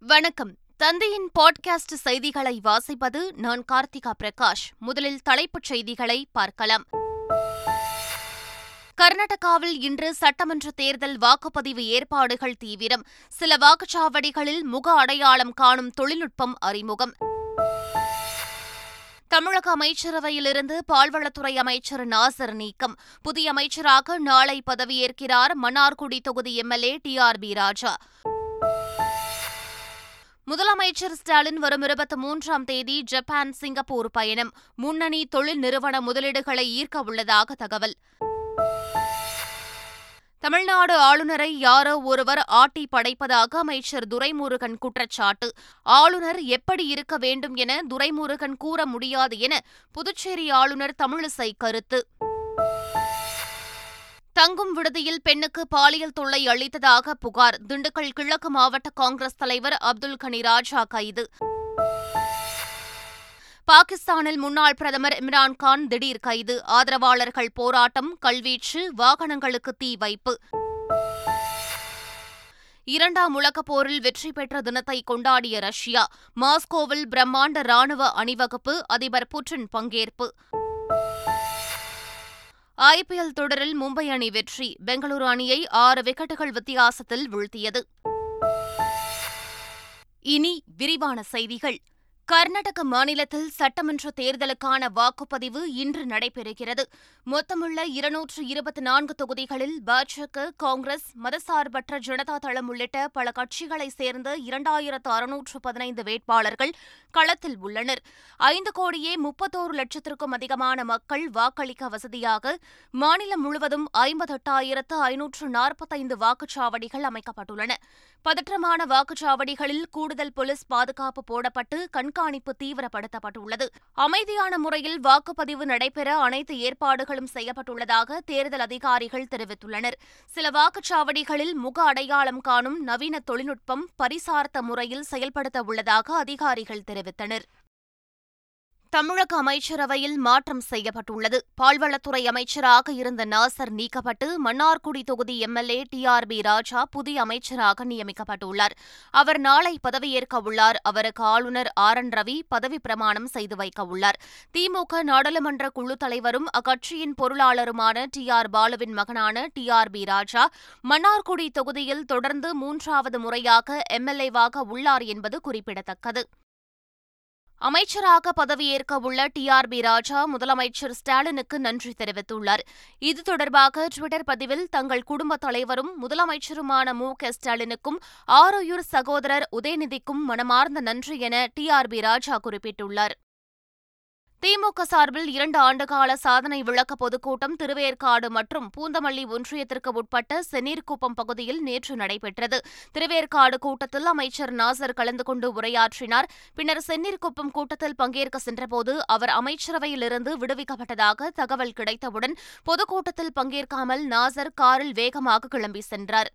வணக்கம். தந்தையின் பாட்காஸ்ட் செய்திகளை வாசிப்பது நான் கார்த்திகா பிரகாஷ். முதலில் தலைப்புச் செய்திகளை பார்க்கலாம். கர்நாடகாவில் இன்று சட்டமன்ற தேர்தல் வாக்குப்பதிவு ஏற்பாடுகள் தீவிரம். சில வாக்குச்சாவடிகளில் முக அடையாளம் காணும் தொழில்நுட்பம் அறிமுகம். தமிழக அமைச்சரவையிலிருந்து பால்வளத்துறை அமைச்சர் நாசர் நீக்கம். புதிய அமைச்சராக நாளை பதவியேற்கிறார் மன்னார்குடி தொகுதி MLA T R B Raja. முதலமைச்சர் ஸ்டாலின் வரும் இருபத்தி மூன்றாம் தேதி ஜப்பான் சிங்கப்பூர் பயணம். முன்னணி தொழில் நிறுவன முதலீடுகளை ஈர்க்க உள்ளதாக தகவல். தமிழ்நாடு ஆளுநரை யாரோ ஒருவர் ஆட்டி படைப்பதாக அமைச்சர் துரைமுருகன் குற்றச்சாட்டு. ஆளுநர் எப்படி இருக்க வேண்டும் என துரைமுருகன் கூற முடியாது என புதுச்சேரி ஆளுநர் தமிழிசை கருத்து. தங்கும் விடுதியில் பெண்ணுக்கு பாலியல் தொல்லை அளித்ததாக புகார். திண்டுக்கல் கிழக்கு மாவட்ட காங்கிரஸ் தலைவர் அப்துல் கனி ராஜா கைது. பாகிஸ்தானில் முன்னாள் பிரதமர் இம்ரான்கான் திடீர் கைது. ஆதரவாளர்கள் போராட்டம் கல்வீச்சு வாகனங்களுக்கு தீ வைப்பு. இரண்டாம் உலகப் போரில் வெற்றி பெற்ற தினத்தை கொண்டாடிய ரஷ்யா மாஸ்கோவில் பிரம்மாண்ட ராணுவ அணிவகுப்பு அதிபர் புட்டின் பங்கேற்பு. ஐபிஎல் தொடரில் மும்பை அணி வெற்றி பெங்களூரு அணியை ஆறு விக்கெட்டுகள் வித்தியாசத்தில் வீழ்த்தியது. இனி விரிவான செய்திகள். கர்நாடக மாநிலத்தில் சட்டமன்ற தேர்தலுக்கான வாக்குப்பதிவு இன்று நடைபெறுகிறது. மொத்தமுள்ள இருநூற்று இருபத்தி நான்கு தொகுதிகளில் பாஜக காங்கிரஸ் மதசார்பற்ற ஜனதா தளம் உள்ளிட்ட பல கட்சிகளைச் சேர்ந்த இரண்டாயிரத்து அறுநூற்று பதினைந்து வேட்பாளர்கள் களத்தில் உள்ளனர். ஐந்து கோடியே முப்பத்தோரு லட்சத்திற்கும் அதிகமான மக்கள் வாக்களிக்க வசதியாக மாநிலம் முழுவதும் ஐம்பத்தெட்டாயிரத்து ஐநூற்று நாற்பத்தைந்து வாக்குச்சாவடிகள் அமைக்கப்பட்டுள்ளன. பதற்றமான வாக்குச்சாவடிகளில் கூடுதல் போலீஸ் பாதுகாப்பு போடப்பட்டு கண்காணிப்பு தீவிரப்படுத்தப்பட்டுள்ளது. அமைதியான முறையில் வாக்குப்பதிவு நடைபெற அனைத்து ஏற்பாடுகளும் செய்யப்பட்டுள்ளதாக தேர்தல் அதிகாரிகள் தெரிவித்துள்ளனர். சில வாக்குச்சாவடிகளில் முக அடையாளம் காணும் நவீன தொழில்நுட்பம் பரிசார்த்த முறையில் செயல்படுத்த உள்ளதாக அதிகாரிகள் தெரிவித்தனர். தமிழக அமைச்சரவையில் மாற்றம் செய்யப்பட்டுள்ளது. பால்வளத்துறை அமைச்சராக இருந்த நாசர் நீக்கப்பட்டு மன்னார்குடி தொகுதி MLA T R B Raja புதிய அமைச்சராக நியமிக்கப்பட்டுள்ளார். அவர் நாளை பதவியேற்க உள்ளார். அவருக்கு ஆளுநர் ஆர் என் ரவி பதவி பிரமாணம் செய்து வைக்க உள்ளார். திமுக நாடாளுமன்ற குழு தலைவரும் அக்கட்சியின் பொருளாளருமான டி ஆர் பாலுவின் மகனான T R B Raja Mannargudi தொகுதியில் தொடர்ந்து மூன்றாவது முறையாக எம்எல்ஏவாக உள்ளார் என்பது குறிப்பிடத்தக்கது. அமைச்சராக பதவியேற்க உள்ள டி ஆர் பி ராஜா முதலமைச்சர் ஸ்டாலினுக்கு நன்றி தெரிவித்துள்ளார். இது தொடர்பாக டுவிட்டர் பதிவில் தங்கள் குடும்ப தலைவரும் முதலமைச்சருமான மு க ஸ்டாலினுக்கும் ஆரோயூர் சகோதரர் உதயநிதிக்கும் மனமார்ந்த நன்றி என டி ஆர் பி ராஜா குறிப்பிட்டுள்ளார். திமுக சார்பில் இரண்டு ஆண்டுகால சாதனை விளக்க பொதுக்கூட்டம் திருவேற்காடு மற்றும் பூந்தமல்லி ஒன்றியத்திற்கு உட்பட்ட சென்னீர்குப்பம் பகுதியில் நேற்று நடைபெற்றது. திருவேற்காடு கூட்டத்தில் அமைச்சர் நாசர் கலந்து கொண்டு உரையாற்றினார். பின்னர் சென்னீர்குப்பம் கூட்டத்தில் பங்கேற்க சென்றபோது அவர் அமைச்சரவையிலிருந்து விடுவிக்கப்பட்டதாக தகவல் கிடைத்தவுடன் பொதுக்கூட்டத்தில் பங்கேற்காமல் நாசர் காரில் வேகமாக கிளம்பி சென்றார்.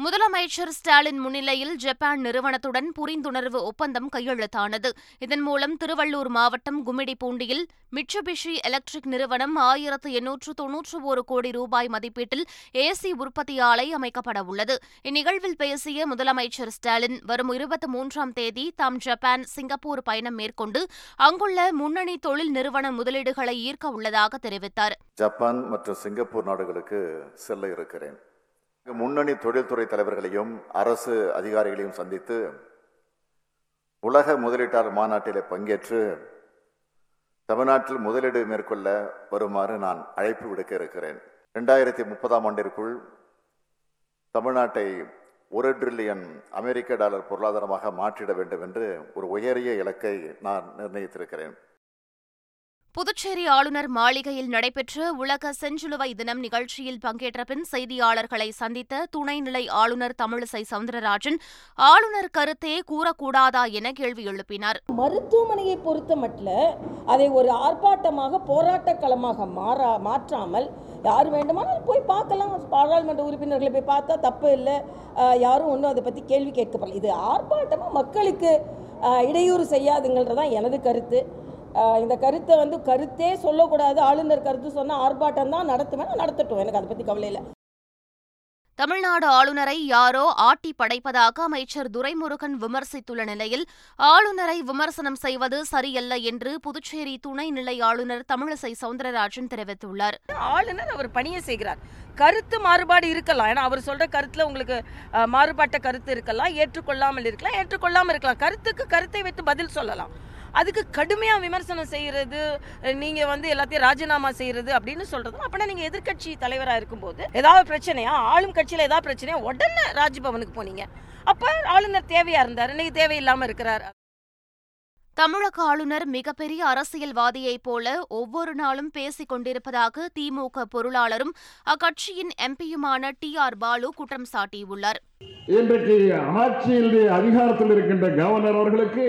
முதலமைச்சர் ஸ்டாலின் முன்னிலையில் ஜப்பான் நிறுவனத்துடன் புரிந்துணர்வு ஒப்பந்தம் கையெழுத்தானது. இதன் மூலம் திருவள்ளூர் மாவட்டம் கும்மிடிப்பூண்டியில் மிட்சுபிஷி எலக்ட்ரிக் நிறுவனம் ஆயிரத்து எண்ணூற்று தொன்னூற்று ஒரு கோடி ரூபாய் மதிப்பீட்டில் ஏசி உற்பத்தி ஆலை அமைக்கப்பட உள்ளது. இந்நிகழ்வில் பேசிய முதலமைச்சர் ஸ்டாலின் வரும் இருபத்தி மூன்றாம் தேதி தாம் ஜப்பான் சிங்கப்பூர் பயணம் மேற்கொண்டு அங்குள்ள முன்னணி தொழில் நிறுவன முதலீடுகளை ஈர்க்க உள்ளதாக தெரிவித்தார். ஜப்பான் மற்றும் சிங்கப்பூர் நாடுகளுக்கு செல்ல இருக்கிறேன். முன்னணி தொழில்துறை தலைவர்களையும் அரசு அதிகாரிகளையும் சந்தித்து உலக முதலீட்டாளர் மாநாட்டிலே பங்கேற்று தமிழ்நாட்டில் முதலீடு மேற்கொள்ள வருமாறு நான் அழைப்பு விடுக்க இருக்கிறேன். ரெண்டாயிரத்தி முப்பதாம் ஆண்டிற்குள் தமிழ்நாட்டை ஒரு ட்ரில்லியன் அமெரிக்க டாலர் பொருளாதாரமாக மாற்றிட வேண்டும் என்று ஒரு உயரிய இலக்கை நான் நிர்ணயித்திருக்கிறேன். புதுச்சேரி ஆளுநர் மாளிகையில் நடைபெற்ற உலக செஞ்சிலுவை தினம் நிகழ்ச்சியில் பங்கேற்ற பின் செய்தியாளர்களை சந்தித்த துணைநிலை ஆளுநர் தமிழிசை சவுந்தரராஜன் ஆளுநர் கருத்தே கூறக்கூடாதா என கேள்வி எழுப்பினார். மருத்துவமனையை பொறுத்த மட்டும் அதை ஒரு ஆர்ப்பாட்டமாக போராட்ட களமாக மாறா மாற்றாமல் யார் வேண்டுமானாலும் போய் பார்க்கலாம். பாராளுமன்ற உறுப்பினர்களை போய் பார்த்தா தப்பு இல்லை. யாரும் ஒன்றும் அதை பற்றி கேள்வி கேட்கப்படல. இது ஆர்ப்பாட்டமாக மக்களுக்கு இடையூறு செய்யாதுங்கிறது தான் எனது கருத்து. இந்த கருத்தை வந்து கருத்தே சொல்லக்கூடாது. ஆளுநர் கருத்து சொன்னால் ஆர்ப்பாட்டம் தான் நடத்துவேன் நடத்தட்டும். எனக்கு அதை பற்றி கவலை இல்லை. தமிழ்நாடு ஆளுநரை யாரோ ஆட்டி படைப்பதாக அமைச்சர் துரைமுருகன் விமர்சித்துள்ள நிலையில் ஆளுநரை விமர்சனம் செய்வது சரியல்ல என்று புதுச்சேரி துணை நிலை ஆளுநர் தமிழிசை சவுந்தரராஜன் தெரிவித்துள்ளார். ஆளுநர் அவர் பணியை செய்கிறார். கருத்து மாறுபாடு இருக்கலாம். ஏன்னா அவர் சொல்ற கருத்துல உங்களுக்கு மாறுபட்ட கருத்து இருக்கலாம். ஏற்றுக்கொள்ளாமல் இருக்கலாம். ஏற்றுக்கொள்ளாமல் இருக்கலாம். கருத்துக்கு கருத்தை வைத்து பதில் சொல்லலாம். அதுக்கு கடுமையா விமர்சனம் செய்யறது அஹ், நீங்க வந்து எல்லாத்தையும் ராஜினாமா செய்யறது அப்படின்னு சொல்றது அப்படின்னா நீங்க எதிர்க்கட்சி தலைவரா இருக்கும்போது ஏதாவது பிரச்சனையா ஆளும் கட்சியில ஏதாவது பிரச்சனையா உடனே ராஜ்பவனுக்கு போனீங்க. அப்ப ஆளுநர் தேவையா இருந்தார் இன்னைக்கு தேவையில்லாம இருக்கிறார். தமிழக ஆளுநர் மிகப்பெரிய அரசியல்வாதியைப் போல ஒவ்வொரு நாளும் பேசிக் கொண்டிருப்பதாக திமுக பொருளாளரும் அக்கட்சியின் எம்பியுமான டி ஆர் பாலு குற்றம் சாட்டியுள்ளார். இன்றைக்கு ஆட்சியில் அதிகாரத்தில் இருக்கின்ற கவர்னர் அவர்களுக்கு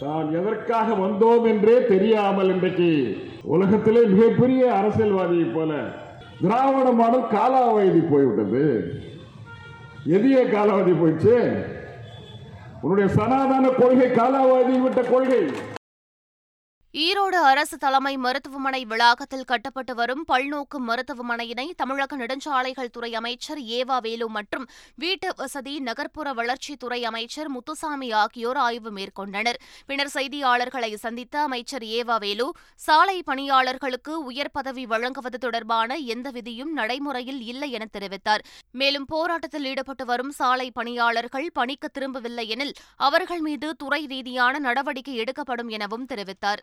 தான் எதற்காக வந்தோம் என்றே தெரியாமல் இன்றைக்கு உலகத்திலே மிகப்பெரிய அரசியல்வாதியை போல திராவிட மாடல் காலாவதி போய்விட்டது. எதிய காலாவதி போயிடுச்சு. உன்னுடைய சனாதன கொள்கை காலாவதி விட்ட கொள்கை. ஈரோடு அரசு தலைமை மருத்துவமனை வளாகத்தில் கட்டப்பட்டு வரும் பல்நோக்கு மருத்துவமனையினை தமிழக நெடுஞ்சாலைகள் துறை அமைச்சர் ஏவா வேலு மற்றும் வீட்டு வசதி நகர்ப்புற வளர்ச்சித்துறை அமைச்சர் முத்துசாமி ஆகியோர் ஆய்வு மேற்கொண்டனர். பின்னர் செய்தியாளர்களை சந்தித்த அமைச்சர் ஏவா வேலு சாலை பணியாளர்களுக்கு உயர் பதவி வழங்குவது தொடர்பான எந்த விதியும் நடைமுறையில் இல்லை என தெரிவித்தார். மேலும் போராட்டத்தில் ஈடுபட்டு வரும் சாலை பணியாளர்கள் பணிக்கு திரும்பவில்லை எனில் அவர்கள் மீது துறை ரீதியான நடவடிக்கை எடுக்கப்படும் எனவும் தெரிவித்தார்.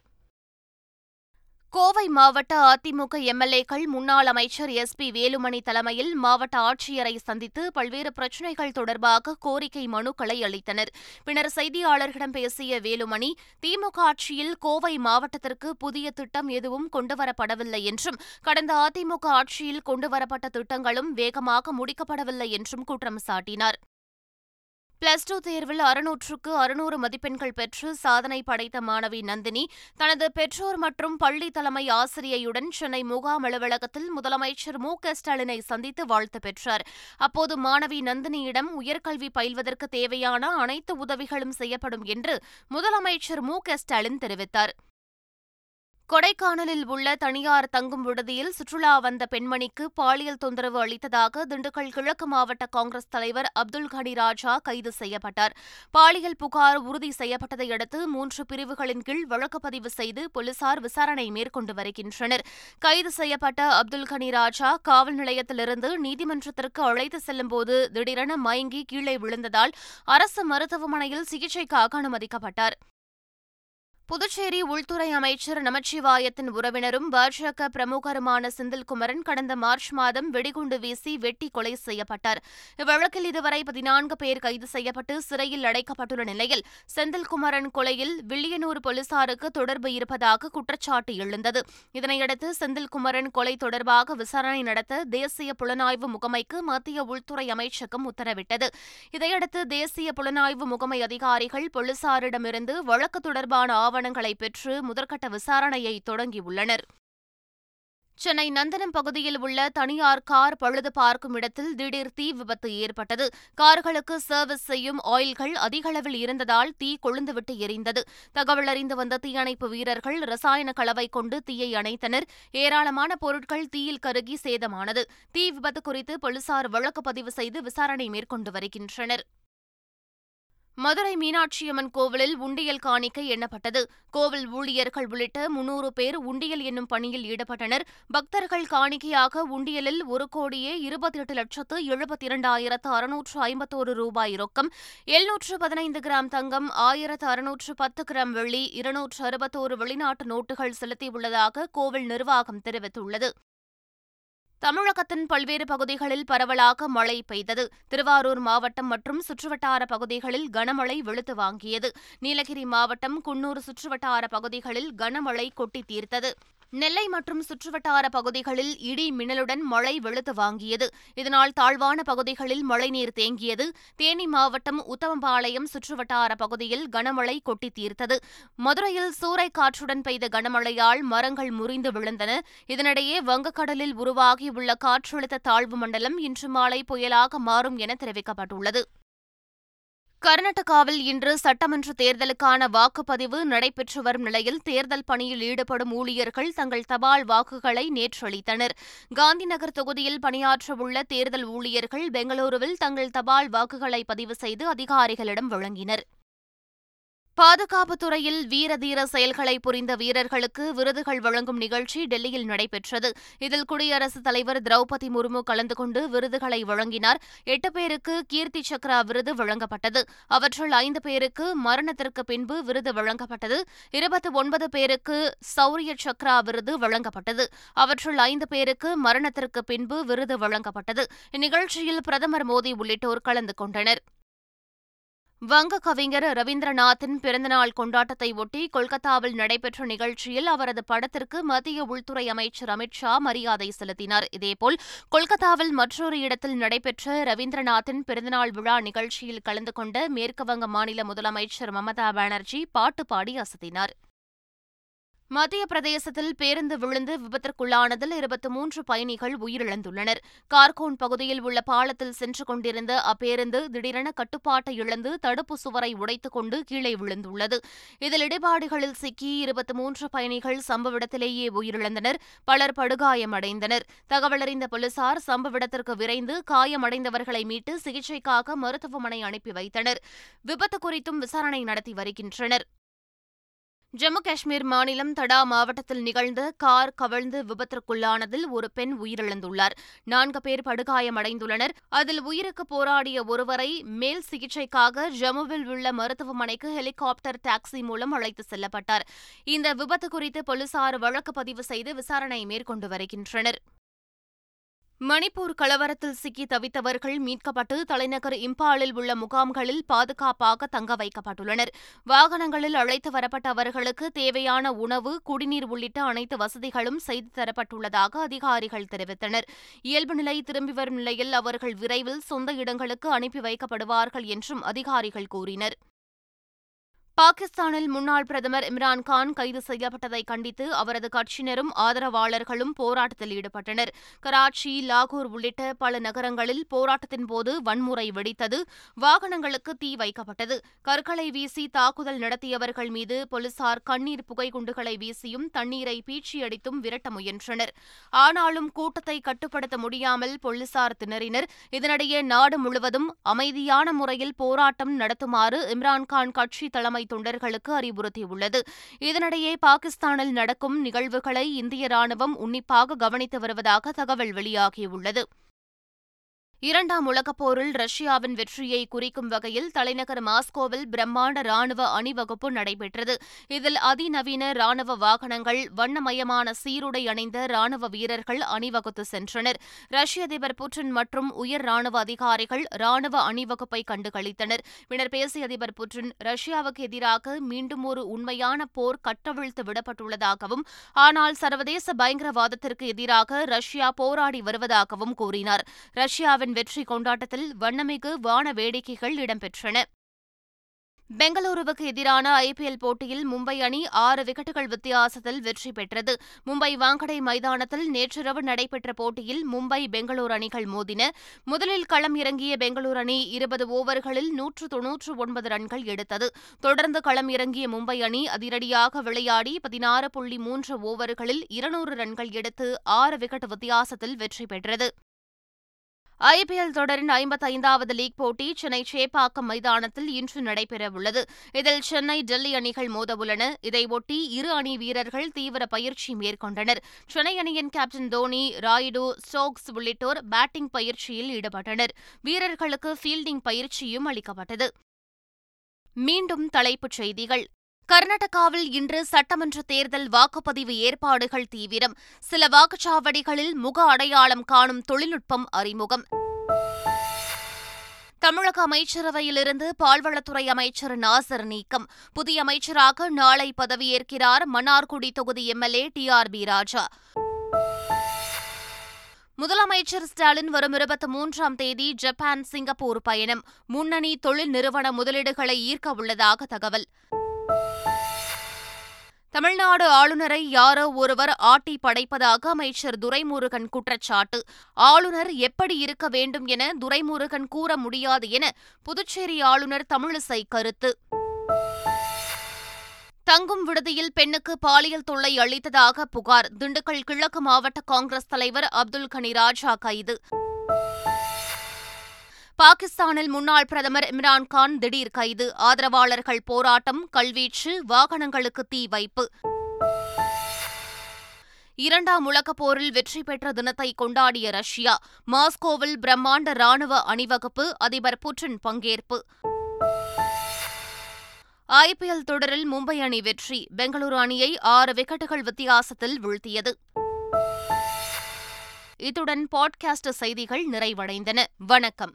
கோவை மாவட்ட அதிமுக எம்எல்ஏக்கள் முன்னாள் அமைச்சர் எஸ் பி வேலுமணி தலைமையில் மாவட்ட ஆட்சியரை சந்தித்து பல்வேறு பிரச்சினைகள் தொடர்பாக கோரிக்கை மனுக்களை அளித்தனர். பின்னர் செய்தியாளர்களிடம் பேசிய வேலுமணி திமுக ஆட்சியில் கோவை மாவட்டத்திற்கு புதிய திட்டம் எதுவும் கொண்டுவரப்படவில்லை என்றும் கடந்த அதிமுக ஆட்சியில் கொண்டுவரப்பட்ட திட்டங்களும் வேகமாக முடிக்கப்படவில்லை என்றும் குற்றம் சாட்டினார். பிளஸ் டூ தேர்வில் அறுநூற்றுக்கு அறுநூறு மதிப்பெண்கள் பெற்று சாதனை படைத்த மாணவி நந்தினி தனது பெற்றோர் மற்றும் பள்ளி தலைமை ஆசிரியையுடன் சென்னை முகாம் அலுவலகத்தில் முதலமைச்சர் மு க ஸ்டாலினை சந்தித்து வாழ்த்து பெற்றார். அப்போது மாணவி நந்தினியிடம் உயர்கல்வி பயில்வதற்கு தேவையான அனைத்து உதவிகளும் செய்யப்படும் என்று முதலமைச்சர் மு க ஸ்டாலின் தெரிவித்தார். கொடைக்கானலில் உள்ள தனியார் தங்கும் விடுதியில் சுற்றுலா வந்த பெண்மணிக்கு பாலியல் தொந்தரவு அளித்ததாக திண்டுக்கல் கிழக்கு மாவட்ட காங்கிரஸ் தலைவர் அப்துல் கனி ராஜா கைது செய்யப்பட்டார். பாலியல் புகார் உறுதி செய்யப்பட்டதை அடுத்து மூன்று பிரிவுகளின் கீழ் வழக்கு பதிவு செய்து போலீசார் விசாரணை மேற்கொண்டு வருகின்றனர். கைது செய்யப்பட்ட அப்துல் கனி ராஜா காவல் நிலையத்திலிருந்து நீதிமன்றத்திற்கு அழைத்து செல்லும்போது திடீரென மயங்கி கீழே விழுந்ததால் அரசு மருத்துவமனையில் சிகிச்சைக்காக அனுமதிக்கப்பட்டார். புதுச்சேரி உள்துறை அமைச்சர் நமச்சிவாயத்தின் உறவினரும் பாஜக பிரமுகருமான செந்தில்குமரன் கடந்த மார்ச் மாதம் வெடிகுண்டு வீசி வெட்டி கொலை செய்யப்பட்டார். இவ்வழக்கில் இதுவரை பதினான்கு பேர் கைது செய்யப்பட்டு சிறையில் அடைக்கப்பட்டுள்ள நிலையில் செந்தில்குமரன் கொலையில் வில்லியனூர் போலீசாருக்கு தொடர்பு இருப்பதாக குற்றச்சாட்டு எழுந்தது. இதனையடுத்து செந்தில்குமரன் கொலை தொடர்பாக விசாரணை நடத்த தேசிய புலனாய்வு முகமைக்கு மத்திய உள்துறை அமைச்சகம் உத்தரவிட்டது. இதையடுத்து தேசிய புலனாய்வு முகமை அதிகாரிகள் போலீசாரிடமிருந்து வழக்கு தொடர்பான ஆவணங்களை பெற்று முதற்கட்ட விசாரணையை தொடங்கியுள்ளனர். சென்னை நந்தனம் பகுதியில் உள்ள தனியார் கார் பழுது பார்க்கும் இடத்தில் திடீர் தீ விபத்து ஏற்பட்டது. கார்களுக்கு சர்வீஸ் செய்யும் ஆயில்கள் அதிகளவில் இருந்ததால் தீ கொழுந்துவிட்டு எரிந்தது. தகவல் அறிந்து வந்த தீயணைப்பு வீரர்கள் ரசாயன கலவை கொண்டு தீயை அணைத்தனர். ஏராளமான பொருட்கள் தீயில் கருகி சேதமானது. தீ விபத்து குறித்து போலீசார் வழக்கு பதிவு செய்து விசாரணை மேற்கொண்டு வருகின்றனர். மதுரை மீனாட்சியம்மன் கோவிலில் உண்டியல் காணிக்கை எண்ணப்பட்டது. கோவில் ஊழியர்கள் உள்ளிட்ட முன்னூறு பேர் உண்டியல் என்னும் பணியில் ஈடுபட்டனர். பக்தர்கள் காணிக்கையாக உண்டியலில் ஒரு கோடியே இருபத்தி எட்டு லட்சத்து எழுபத்தி இரண்டாயிரத்து அறுநூற்று ஐம்பத்தோரு ரூபாய் ரொக்கம் எழுநூற்று பதினைந்து கிராம் தங்கம் ஆயிரத்து அறுநூற்று பத்து கிராம் வெள்ளி இருநூற்று அறுபத்தோரு வெளிநாட்டு நோட்டுகள் செலுத்தியுள்ளதாக கோவில் நிர்வாகம் தெரிவித்துள்ளது. தமிழகத்தின் பல்வேறு பகுதிகளில் பரவலாக மழை பெய்தது. திருவாரூர் மாவட்டம் மற்றும் சுற்றுவட்டார பகுதிகளில் கனமழை வெளுத்து வாங்கியது. நீலகிரி மாவட்டம் குன்னூர் சுற்றுவட்டார பகுதிகளில் கனமழை கொட்டி தீர்த்தது. நெல்லை மற்றும் சுற்றுவட்டார பகுதிகளில் இடி மின்னலுடன் மழை வெளுத்து வாங்கியது. இதனால் தாழ்வான பகுதிகளில் மழைநீர் தேங்கியது. தேனி மாவட்டம் உத்தமபாளையம் சுற்றுவட்டார பகுதியில் கனமழை கொட்டி தீர்த்தது. மதுரையில் சூறைக்காற்றுடன் பெய்த கனமழையால் மரங்கள் முறிந்து விழுந்தன. இதனிடையே வங்கக்கடலில் உருவாகியுள்ள காற்றழுத்த தாழ்வு மண்டலம் இன்று மாலை புயலாக மாறும் என தெரிவிக்கப்பட்டுள்ளது. கர்நாடகாவில் இன்று சட்டமன்ற தேர்தலுக்கான வாக்குப்பதிவு நடைபெற்று வரும் நிலையில் தேர்தல் பணியில் ஈடுபடும் ஊழியர்கள் தங்கள் தபால் வாக்குகளை நேற்றளித்தனர். காந்திநகர் தொகுதியில் பணியாற்றவுள்ள தேர்தல் ஊழியர்கள் பெங்களூருவில் தங்கள் தபால் வாக்குகளை பதிவு செய்து அதிகாரிகளிடம் வழங்கினர். பாதுகாப்புத் துறையில் வீரதீர செயல்களை புரிந்த வீரர்களுக்கு விருதுகள் வழங்கும் நிகழ்ச்சி டெல்லியில் நடைபெற்றது. இதில் குடியரசுத் தலைவர் திரௌபதி முர்மு கலந்து கொண்டு விருதுகளை வழங்கினார். எட்டு பேருக்கு கீர்த்தி சக்ரா விருது வழங்கப்பட்டது. அவற்றுள் ஐந்து பேருக்கு மரணத்திற்கு பின்பு விருது வழங்கப்பட்டது. இருபத்தி ஒன்பது பேருக்கு சௌரிய சக்ரா விருது வழங்கப்பட்டது. அவற்றுள் ஐந்து பேருக்கு மரணத்திற்கு பின்பு விருது வழங்கப்பட்டது. இந்நிகழ்ச்சியில் பிரதமர் மோடி உள்ளிட்டோர் கலந்து கொண்டனர். வங்க கவிஞர் ரவீந்திரநாத்தின் பிறந்தநாள் கொண்டாட்டத்தை ஒட்டி கொல்கத்தாவில் நடைபெற்ற நிகழ்ச்சியில் அவரது படத்திற்கு மத்திய உள்துறை அமைச்சர் அமித் ஷா மரியாதை செலுத்தினார். இதேபோல் கொல்கத்தாவில் மற்றொரு இடத்தில் நடைபெற்ற ரவீந்திரநாத்தின் பிறந்தநாள் விழா நிகழ்ச்சியில் கலந்து கொண்ட மேற்குவங்க மாநில முதலமைச்சர் மமதா பானர்ஜி பாட்டு பாடி அசத்தினார். மத்திய பிரதேசத்தில் பேருந்து விழுந்து விபத்திற்குள்ளானதில் இருபத்தி மூன்று பயணிகள் உயிரிழந்துள்ளனர். கார்கோன் பகுதியில் உள்ள பாலத்தில் சென்று கொண்டிருந்த அப்பேருந்து திடீரென கட்டுப்பாட்டை இழந்து தடுப்பு சுவரை உடைத்துக் கொண்டு கீழே விழுந்துள்ளது. இதில் இடிபாடுகளில் சிக்கி இருபத்தி மூன்று பயணிகள் சம்பவ இடத்திலேயே உயிரிழந்தனர். பலர் படுகாயமடைந்தனர். தகவலறிந்த போலீசார் சம்பவ இடத்திற்கு விரைந்து காயமடைந்தவர்களை மீட்டு சிகிச்சைக்காக மருத்துவமனை அனுப்பி வைத்தனர். விபத்து குறித்தும் விசாரணை நடத்தி வருகின்றனர். ஜம்மு காஷ்மீர் மாநிலம் தடா மாவட்டத்தில் நிகழ்ந்த கார் கவிழ்ந்து விபத்திற்குள்ளானதில் ஒரு பெண் உயிரிழந்துள்ளார். நான்கு பேர் படுகாயமடைந்துள்ளனர். அதில் உயிருக்கு போராடிய ஒருவரை மேல் சிகிச்சைக்காக ஜம்முவில் உள்ள மருத்துவமனைக்கு ஹெலிகாப்டர் டாக்ஸி மூலம் அழைத்து செல்லப்பட்டார். இந்த விபத்து குறித்து போலீசார் வழக்கு பதிவு செய்து விசாரணை மேற்கொண்டு வருகின்றனர். மணிப்பூர் கலவரத்தில் சிக்கி தவித்தவர்கள் மீட்கப்பட்டு தலைநகர் இம்பாலில் உள்ள முகாம்களில் பாதுகாப்பாக தங்க வைக்கப்பட்டுள்ளனர். வாகனங்களில் அழைத்து வரப்பட்ட அவர்களுக்கு தேவையான உணவு குடிநீர் உள்ளிட்ட அனைத்து வசதிகளும் செய்து தரப்பட்டுள்ளதாக அதிகாரிகள் தெரிவித்தனர். இயல்பு நிலை திரும்பி வரும் நிலையில் அவர்கள் விரைவில் சொந்த இடங்களுக்கு அனுப்பி வைக்கப்படுவார்கள் என்றும் அதிகாரிகள் கூறினர். பாகிஸ்தானில் முன்னாள் பிரதமர் இம்ரான்கான் கைது செய்யப்பட்டதை கண்டித்து அவரது கட்சியினரும் ஆதரவாளர்களும் போராட்டத்தில் ஈடுபட்டனர். கராச்சி லாகூர் உள்ளிட்ட பல நகரங்களில் போராட்டத்தின் போது வன்முறை வெடித்தது வாகனங்களுக்கு தீ வைக்கப்பட்டது. கற்களை வீசி தாக்குதல் நடத்தியவர்கள் மீது போலீசார் கண்ணீர் புகை குண்டுகளை வீசியும் தண்ணீரை பீச்சியடித்தும் விரட்ட முயன்றனர். ஆனாலும் கூட்டத்தை கட்டுப்படுத்த முடியாமல் போலீசார் திணறினர். இதனிடையே நாடு முழுவதும் அமைதியான முறையில் போராட்டம் நடத்துமாறு இம்ரான்கான் கட்சி தலைமை தொண்டர்களுக்கு அறிவுறுத்தியுள்ளது. இதனிடையே பாகிஸ்தானில் நடக்கும் நிகழ்வுகளை இந்திய ராணுவம் உன்னிப்பாக கவனித்து வருவதாக தகவல் வெளியாகியுள்ளது. இரண்டாம் உலகப் போரில் ரஷ்யாவின் வெற்றியை குறிக்கும் வகையில் தலைநகர் மாஸ்கோவில் பிரம்மாண்ட ராணுவ அணிவகுப்பு நடைபெற்றது. இதில் அதிநவீன ராணுவ வாகனங்கள் வண்ணமயமான சீருடை அணிந்த ராணுவ வீரர்கள் அணிவகுத்து சென்றனர். ரஷ்ய அதிபர் புட்டின் மற்றும் உயர் ராணுவ அதிகாரிகள் ராணுவ அணிவகுப்பை கண்டுகளித்தனர். பின்னர் பேசிய அதிபர் புட்டின் ரஷ்யாவுக்கு எதிராக மீண்டும் ஒரு உண்மையான போர் கட்டவிழ்த்து விடப்பட்டுள்ளதாகவும் ஆனால் சர்வதேச பயங்கரவாதத்திற்கு எதிராக ரஷ்யா போராடி வருவதாகவும் கூறினார். ரஷ்யாவின் வெற்றி கொண்டாட்டத்தில் வண்ணமிகு வான வேடிக்கைகள் இடம்பெற்றன. பெங்களூருவுக்கு எதிரான ஐபிஎல் போட்டியில் மும்பை அணி ஆறு விக்கெட்டுகள் வித்தியாசத்தில் வெற்றி பெற்றது. மும்பை வாங்கடை மைதானத்தில் நேற்றிரவு நடைபெற்ற போட்டியில் மும்பை பெங்களூரு அணிகள் மோதின. முதலில் களம் இறங்கிய பெங்களூரு அணி இருபது ஓவர்களில் நூற்று தொன்னூற்று ஒன்பது ரன்கள் எடுத்தது. தொடர்ந்து களம் இறங்கிய மும்பை அணி அதிரடியாக விளையாடி பதினாறு புள்ளி மூன்று ஓவர்களில் இருநூறு ரன்கள் எடுத்து ஆறு விக்கெட் வித்தியாசத்தில் வெற்றி பெற்றது. ஐபிஎல் தொடரின் ஐம்பத்தைந்தாவது லீக் போட்டி சென்னை சேப்பாக்கம் மைதானத்தில் இன்று நடைபெறவுள்ளது. இதில் சென்னை டெல்லி அணிகள் மோதவுள்ளன. இதையொட்டி இரு அணி வீரர்கள் தீவிர பயிற்சி மேற்கொண்டனர். சென்னை அணியின் கேப்டன் தோனி ராயுடு ஸ்டோக்ஸ் உள்ளிட்டோர் பேட்டிங் பயிற்சியில் ஈடுபட்டனர். வீரர்களுக்கு ஃபீல்டிங் பயிற்சியும் அளிக்கப்பட்டது. மீண்டும் தலைப்புச் செய்திகள். கர்நாடகாவில் இன்று சட்டமன்ற தேர்தல் வாக்குப்பதிவு ஏற்பாடுகள் தீவிரம். சில வாக்குச்சாவடிகளில் முக அடையாளம் காணும் தொழில்நுட்பம் அறிமுகம். தமிழக அமைச்சரவையிலிருந்து பால்வளத்துறை அமைச்சர் நாசர் நீக்கம். புதிய அமைச்சராக நாளை பதவியேற்கிறார் மன்னார்குடி தொகுதி MLA T R B Raja. முதலமைச்சர் ஸ்டாலின் வரும் இருபத்தி மூன்றாம் தேதி ஜப்பான் சிங்கப்பூர் பயணம். முன்னணி தொழில் நிறுவன முதலீடுகளை ஈர்க்க உள்ளதாக தகவல். தமிழ்நாடு ஆளுநரை யாரோ ஒருவர் ஆட்டி படைப்பதாக அமைச்சர் துரைமுருகன் குற்றச்சாட்டு. ஆளுநர் எப்படி இருக்க வேண்டும் என துரைமுருகன் கூற முடியாது என புதுச்சேரி ஆளுநர் தமிழிசை கருத்து. தங்கும் விடுதியில் பெண்ணுக்கு பாலியல் தொல்லை அளித்ததாக புகார். திண்டுக்கல் கிழக்கு மாவட்ட காங்கிரஸ் தலைவர் அப்துல் கனி ராஜா கைது. பாகிஸ்தானில் முன்னாள் பிரதமர் இம்ரான்கான் திடீர் கைது. ஆதரவாளர்கள் போராட்டம் கல்வீச்சு வாகனங்களுக்கு தீ வைப்பு. இரண்டாம் உலகப் போரில் வெற்றி பெற்ற தினத்தை கொண்டாடிய ரஷ்யா மாஸ்கோவில் பிரம்மாண்ட ராணுவ அணிவகுப்பு அதிபர் புட்டின் பங்கேற்பு. ஐபிஎல் தொடரில் மும்பை அணி வெற்றி பெங்களூரு அணியை ஆறு விக்கெட்டுகள் வித்தியாசத்தில் வீழ்த்தியது. இத்துடன் பாட்காஸ்ட் செய்திகள் நிறைவடைந்தன. வணக்கம்.